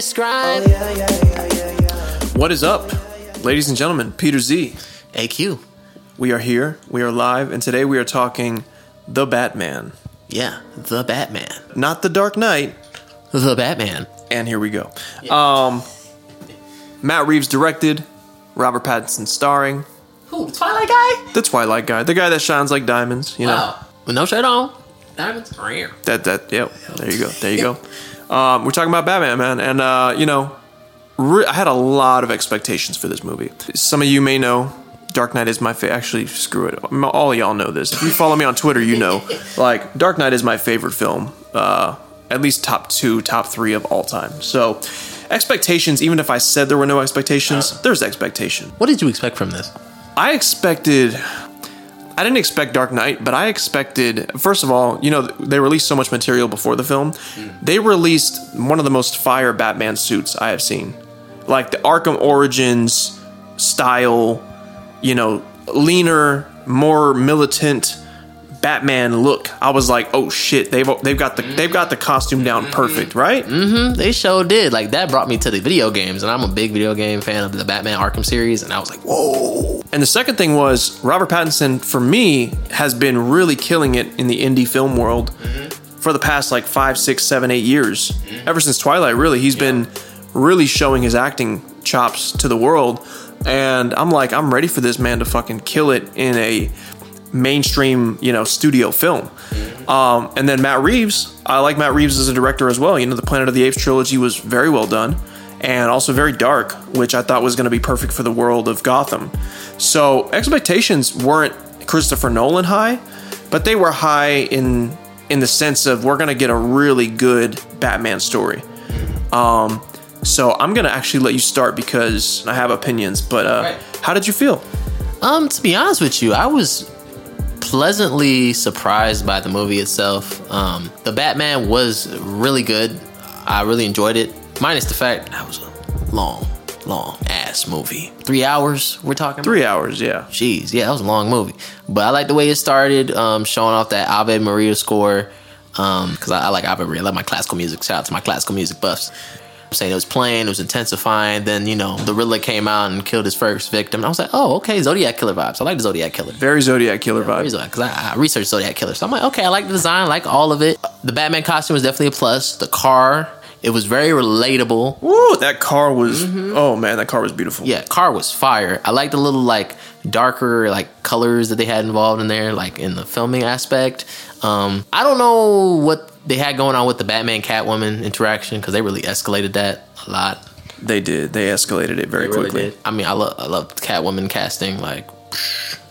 describe. What is up, ladies and gentlemen? Peter Z. AQ. We are here. We are live, and today we are talking the Batman, Yeah, the Batman. not the Dark Knight. The Batman. And here we go. Um, Matt Reeves directed, Robert Pattinson starring, Who, the Twilight guy? the Twilight guy, the guy that shines like diamonds. You know With no shirt on. Diamonds. Rare. that that. Yep. There you go. There you go. Um, we're talking about Batman, man, and uh, you know, re- I had a lot of expectations for this movie. Some of you may know. Dark Knight is my favorite. Actually, screw it. All y'all know this. If you follow me on Twitter, you know. Like, Dark Knight is my favorite film. Uh, at least top two, top three of all time. So, expectations, even if I said there were no expectations, there's expectation. What did you expect from this? I expected. I didn't expect Dark Knight, but I expected. First of all, you know they released so much material before the film. Mm. They released one of the most fire Batman suits I have seen, like the Arkham Origins style. You know, leaner, more militant Batman look. I was like, oh shit, they've they've got the they've got the costume down perfect, right? Mm-hmm. They sure did. Like, that brought me to the video games, and I'm a big video game fan of the Batman Arkham series, and I was like, whoa. And the second thing was Robert Pattinson, for me, has been really killing it in the indie film world for the past like five, six, seven, eight years. Ever since Twilight, really, he's been really showing his acting chops to the world. And I'm like, I'm ready for this man to fucking kill it in a mainstream, you know, studio film. Um, and then Matt Reeves, I like Matt Reeves as a director as well. You know, the Planet of the Apes trilogy was very well done and also very dark, which I thought was going to be perfect for the world of Gotham. So expectations weren't Christopher Nolan high, but they were high in in the sense of we're going to get a really good Batman story. Um, so I'm going to actually let you start because I have opinions. But uh, Right. how did you feel? Um, to be honest with you, I was pleasantly surprised by the movie itself. Um, the Batman was really good. I really enjoyed it, minus the fact that was a long, long ass movie. Three hours. We're talking. Three hours, yeah. Jeez, yeah, that was a long movie. But I like the way it started, um, showing off that Ave Maria score. Um, because I, I like Ave Maria. I like my classical music. Shout out to my classical music buffs. Saying it was playing, it was intensifying. Then you know the Riddler came out and killed his first victim. And I was like, oh, okay, Zodiac killer vibes. I like the Zodiac killer. Very Zodiac killer vibes. Because I, I researched Zodiac killer, so I'm like, okay, I like the design, I like all of it. The Batman costume was definitely a plus. The car, it was very relatable. Woo, that car was. Oh man, that car was beautiful. Mm-hmm. Yeah, car was fire. I like the little like darker like colors that they had involved in there, like in the filming aspect. Um, I don't know what they had going on with the Batman Catwoman interaction because they really escalated that a lot. They did. They escalated it very really quickly. did. I mean, I love I love Catwoman casting like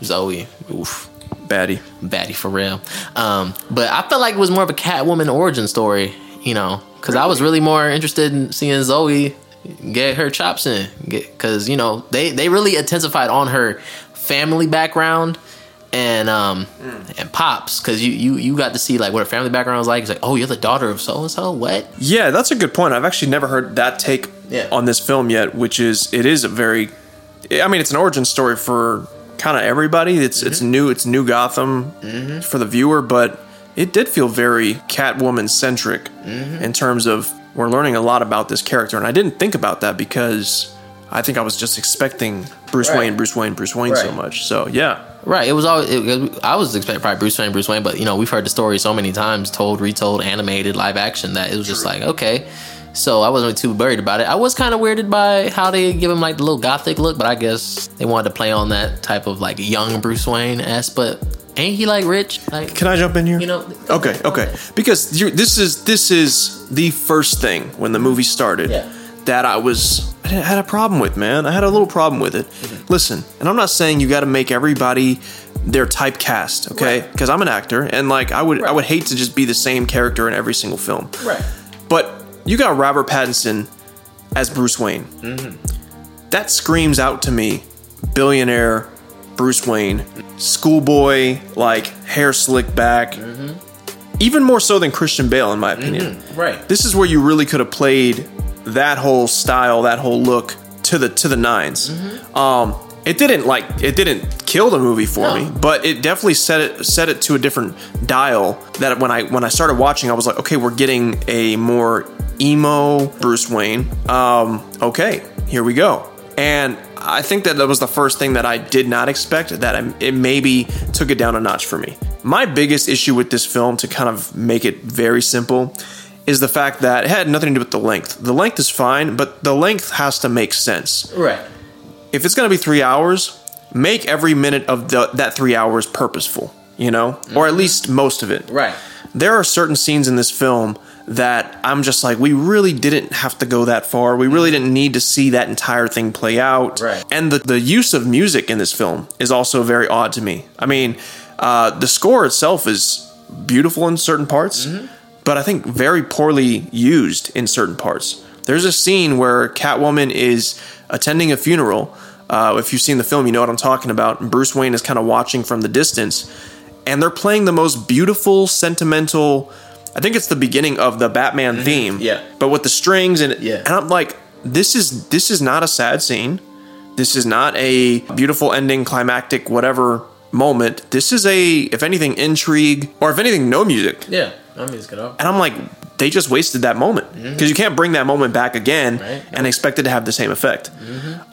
Zoe. Oof. Batty. Batty for real. Um, but I felt like it was more of a Catwoman origin story, you know, because I was really more interested in seeing Zoe get her chops in, because you know they they really intensified on her family background and um mm. and pops because you you you got to see like what her family background was like. It's like, oh, you're the daughter of so and so. What? Yeah, that's a good point. I've actually never heard that take Yeah. on this film yet, which is it is a very I mean, it's an origin story for kind of everybody. It's it's mm-hmm. new, it's new Gotham mm-hmm. for the viewer, but it did feel very Catwoman centric mm-hmm. in terms of we're learning a lot about this character, and I didn't think about that because I think I was just expecting Bruce Right. Wayne, Bruce Wayne, Bruce Wayne so much. So yeah, Right. It was always. It, I was expecting probably Bruce Wayne, Bruce Wayne, but you know we've heard the story so many times, told, retold, animated, live action that it was just like okay. So I wasn't really too worried about it. I was kind of weirded by how they give him like the little gothic look, but I guess they wanted to play on that type of like young Bruce Wayne s. But ain't he like rich? Like Can I jump in here? You know- Okay, okay. Because you this is this is the first thing when the movie started Yeah. that I was I had a problem with, man. I had a little problem with it. Mm-hmm. Listen, and I'm not saying you got to make everybody their typecast, okay? Right. Because I'm an actor, and like I would I would hate to just be the same character in every single film. Right. But you got Robert Pattinson as Bruce Wayne. Mm-hmm. That screams out to me billionaire Bruce Wayne, schoolboy, like hair slicked back. Mm-hmm. Even more so than Christian Bale, in my opinion. Right. This is where you really could have played that whole style, that whole look to the to the 9s Mm-hmm. Um, it didn't like it didn't kill the movie for No. me, but it definitely set it set it to a different dial. That when I when I started watching, I was like, okay, we're getting a more emo Bruce Wayne. Um, okay, here we go. And I think that that was the first thing that I did not expect. That I, it maybe took it down a notch for me. My biggest issue with this film, to kind of make it very simple, is the fact that it had nothing to do with the length. The length is fine, but the length has to make sense. Right. If it's going to be three hours, make every minute of the, that three hours purposeful, you know, or at mm-hmm. least most of it. Right. There are certain scenes in this film that I'm just like, we really didn't have to go that far. We really didn't need to see that entire thing play out. Right. And the, the use of music in this film is also very odd to me. I mean, uh, the score itself is beautiful in certain parts, but I think very poorly used in certain parts. There's a scene where Catwoman is attending a funeral. Uh, if you've seen the film, you know what I'm talking about. And Bruce Wayne is kind of watching from the distance, and they're playing the most beautiful, sentimental. I think it's the beginning of the Batman theme. yeah. But with the strings and Yeah. and I'm like, this is this is not a sad scene. This is not a beautiful ending, climactic, whatever moment. This is a, if anything, intrigue, or if anything, no music. Yeah. Mean, it's good off. And I'm like, they just wasted that moment because you can't bring that moment back again Right. and expect it to have the same effect.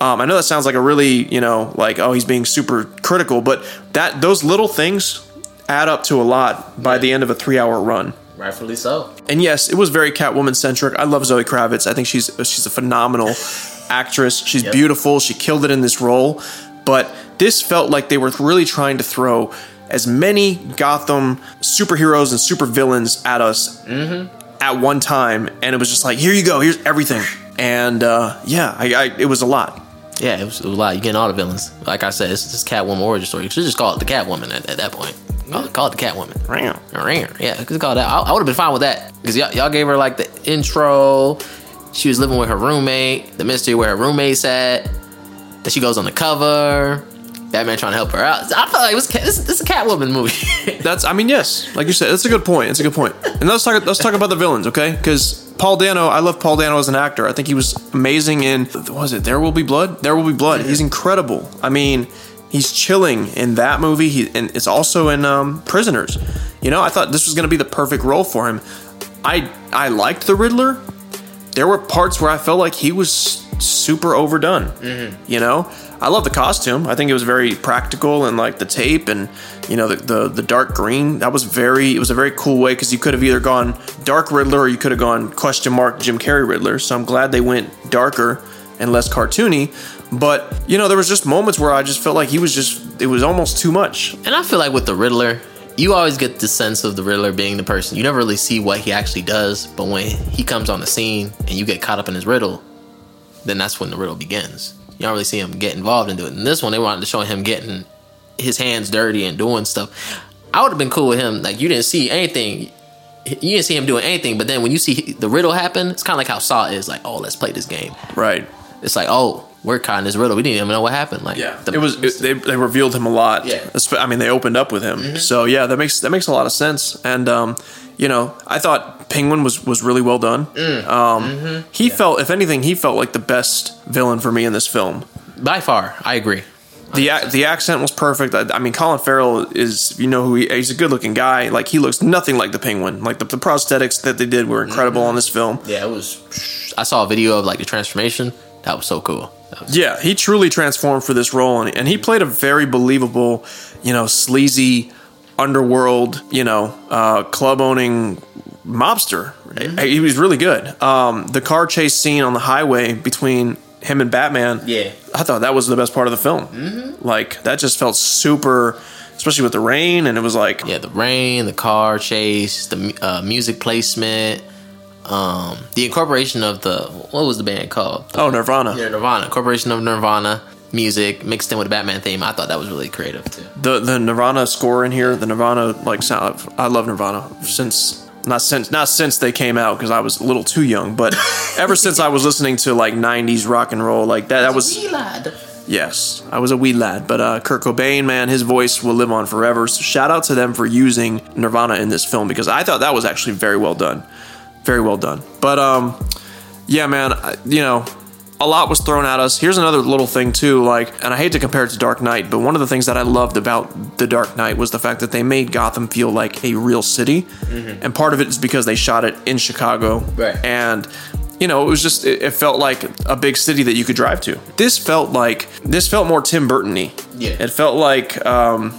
Um, I know that sounds like a really, you know, like oh he's being super critical, but that those little things add up to a lot by Yeah. the end of a three hour run. Rightfully so. And yes, it was very Catwoman centric. I love Zoe Kravitz. I think she's she's a phenomenal actress. She's Yep. beautiful. She killed it in this role. But this felt like they were really trying to throw as many Gotham superheroes and supervillains at us at one time, and it was just like, here you go, here's everything. And uh, yeah, I, I, it was a lot. Yeah, it was, it was a lot. You're getting all the villains. Like I said, it's just Catwoman origin story. You should just call it the Catwoman at, at that point. Call, call it the Catwoman. Yeah, could call that. I, I would have been fine with that because y'all, y'all gave her like the intro. She was living with her roommate. The mystery where her roommate's at. Then she goes on the cover. Batman trying to help her out. I felt like it was this, this is a Catwoman movie. That's, I mean, yes, like you said, that's a good point. It's a good point. And let's talk. Let's talk about the villains, okay? Because Paul Dano, I love Paul Dano as an actor. I think he was amazing in. Was it There Will Be Blood? There Will Be Blood. He's incredible. I mean, he's chilling in that movie. He and it's also in um, Prisoners. You know, I thought this was going to be the perfect role for him. I I liked the Riddler. There were parts where I felt like he was super overdone. You know, I love the costume. I think it was very practical and like the tape and you know the the, the dark green. That was very. It was a very cool way because you could have either gone dark Riddler or you could have gone question mark Jim Carrey Riddler. So I'm glad they went darker and less cartoony. But you know, there was just moments where I just felt like he was just. It was almost too much. and I feel like with the Riddler, you always get the sense of the Riddler being the person. You never really see what he actually does, but when he comes on the scene and you get caught up in his riddle, then that's when the riddle begins. You don't really see him get involved into it. In this one, they wanted to show him getting his hands dirty and doing stuff. I would have been cool with him. Like you didn't see anything. You didn't see him doing anything, but then when you see the riddle happen, it's kind of like how Saw is. Like, oh, let's play this game. Right. It's like, oh, we're caught in this riddle. We didn't even know what happened. Like, the- it was it, they, they revealed him a lot. Yeah. Mm-hmm. I mean they opened up with him. So yeah, that makes that makes a lot of sense. And um, you know, I thought Penguin was was really well done. Mm. Um, Mm-hmm. he felt, if anything, he felt like the best villain for me in this film. by far, I agree. The ac- the accent was perfect. I, I mean, Colin Farrell is you know who he, he's a good looking guy. Like he looks nothing like the Penguin. Like the, the prosthetics that they did were incredible Mm-hmm. on this film. Yeah, it was. I saw a video of like the transformation. That was so cool. Was- Yeah, he truly transformed for this role, and, and he played a very believable, you know, sleazy underworld, you know, uh, club owning mobster. He was really good. Um, the car chase scene on the highway between him and Batman. Yeah. I thought that was the best part of the film. Like that just felt super, especially with the rain, and it was like, Yeah, the rain, the car chase, the uh, music placement, um, the incorporation of the what was the band called? oh, Nirvana. Yeah, Nirvana. Incorporation of Nirvana music mixed in with the Batman theme. I thought that was really creative too. the the Nirvana score in here, the Nirvana like sound. I love Nirvana since not since not since they came out because I was a little too young, but ever since I was listening to like '90s rock and roll, like that. That was a wee lad. yes, I was a wee lad. But uh, Kurt Cobain, man, his voice will live on forever. So shout out to them for using Nirvana in this film because I thought that was actually very well done, very well done. But um, yeah, man, you know. a lot was thrown at us. Here's another little thing too, like, and I hate to compare it to Dark Knight, but one of the things that I loved about The Dark Knight was the fact that they made Gotham feel like a real city, and part of it is because they shot it in Chicago, Right. And you know, it was just it, it felt like a big city that you could drive to. This felt like this felt more Tim Burton-y. Yeah. it felt like um,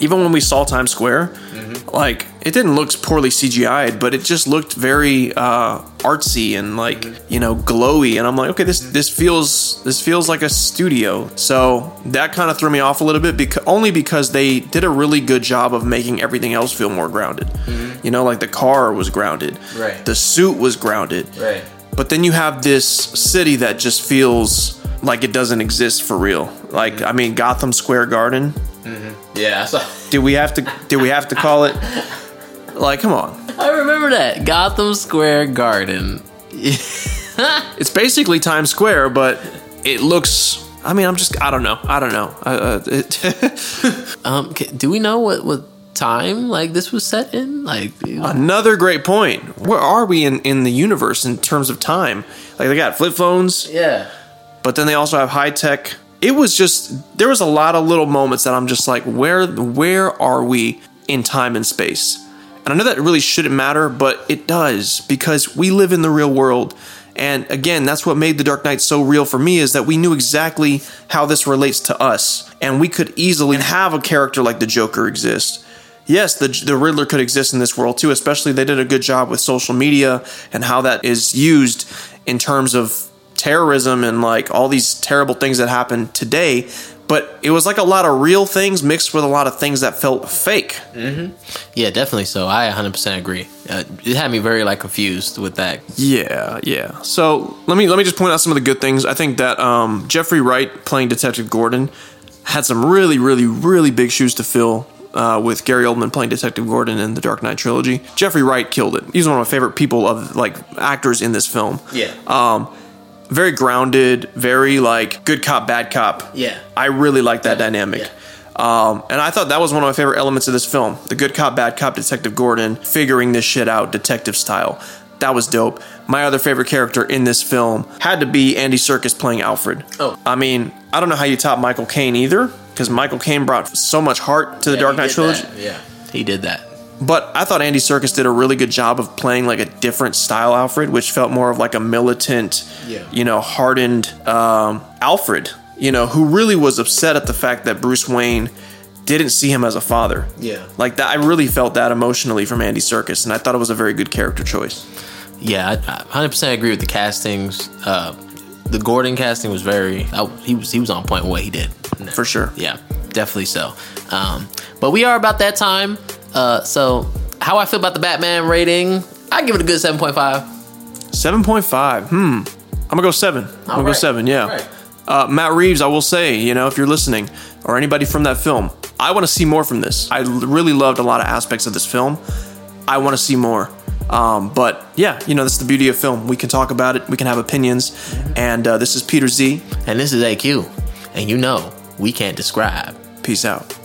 even when we saw Times Square, mm-hmm. like it didn't look poorly CGI'd, but it just looked very uh, artsy and like mm-hmm. you know glowy. And I'm like, okay, this mm-hmm. this feels this feels like a studio. So that kind of threw me off a little bit because only because they did a really good job of making everything else feel more grounded. You know, like the car was grounded, Right. The suit was grounded, Right. but then you have this city that just feels like it doesn't exist for real. Like I mean, Gotham Square Garden. Yeah, I saw. Do we have to? Do we have to call it? Like, come on. I remember that Gotham Square Garden. It's basically Times Square, but it looks. I mean, I'm just. I don't know. I don't know. Uh, uh, it, Um, do we know what what time like this was set in? Like, another great point. Where are we in in the universe in terms of time? Like they got flip phones, yeah, but then they also have high tech. It was just there was a lot of little moments that I'm just like, where where are we in time and space? And I know that really shouldn't matter, but it does because we live in the real world. And again, that's what made The Dark Knight so real for me is that we knew exactly how this relates to us. And we could easily have a character like the Joker exist. Yes, the, the Riddler could exist in this world too, especially they did a good job with social media and how that is used in terms of terrorism and like all these terrible things that happen today. But it was like a lot of real things mixed with a lot of things that felt fake. yeah, definitely. So I 100 percent agree. Uh, it had me very like confused with that. Yeah, yeah. So let me let me just point out some of the good things. I think that um, Jeffrey Wright playing Detective Gordon had some really, really, really big shoes to fill. Uh, with Gary Oldman playing Detective Gordon in the Dark Knight trilogy, Jeffrey Wright killed it. He's one of my favorite people of like actors in this film. Yeah. Um, very grounded, very like good cop, bad cop. Yeah. I really like that dynamic. Um, and I thought that was one of my favorite elements of this film. The good cop, bad cop, Detective Gordon figuring this shit out, detective style. That was dope. My other favorite character in this film had to be Andy Serkis playing Alfred. Oh. I mean, I don't know how you top Michael Caine either, because Michael Caine brought so much heart to the Yeah, Dark Knight trilogy. that. Yeah, he did that. But I thought Andy Serkis did a really good job of playing like a different style Alfred, which felt more of like a militant, Yeah. you know, hardened um, Alfred, you know, who really was upset at the fact that Bruce Wayne didn't see him as a father. Yeah. Like that, I really felt that emotionally from Andy Serkis, and I thought it was a very good character choice. Yeah, I, I 100% agree with the castings. Uh, the Gordon casting was very. I, he was he was on point with what he did. For sure. Yeah, definitely so. Um, but we are about that time. Uh, so how I feel about the Batman rating? I give it a good seven point five. 7.5. Hmm. I'm gonna go seven. I'm gonna go seven. Yeah. Right. Uh, Matt Reeves, I will say, you know, if you're listening or anybody from that film, I want to see more from this. I really loved a lot of aspects of this film. I want to see more. Um, but yeah, you know, that's the beauty of film. We can talk about it. We can have opinions. And uh, this is Peter Z. And this is AQ, and you know we can't describe. Peace out.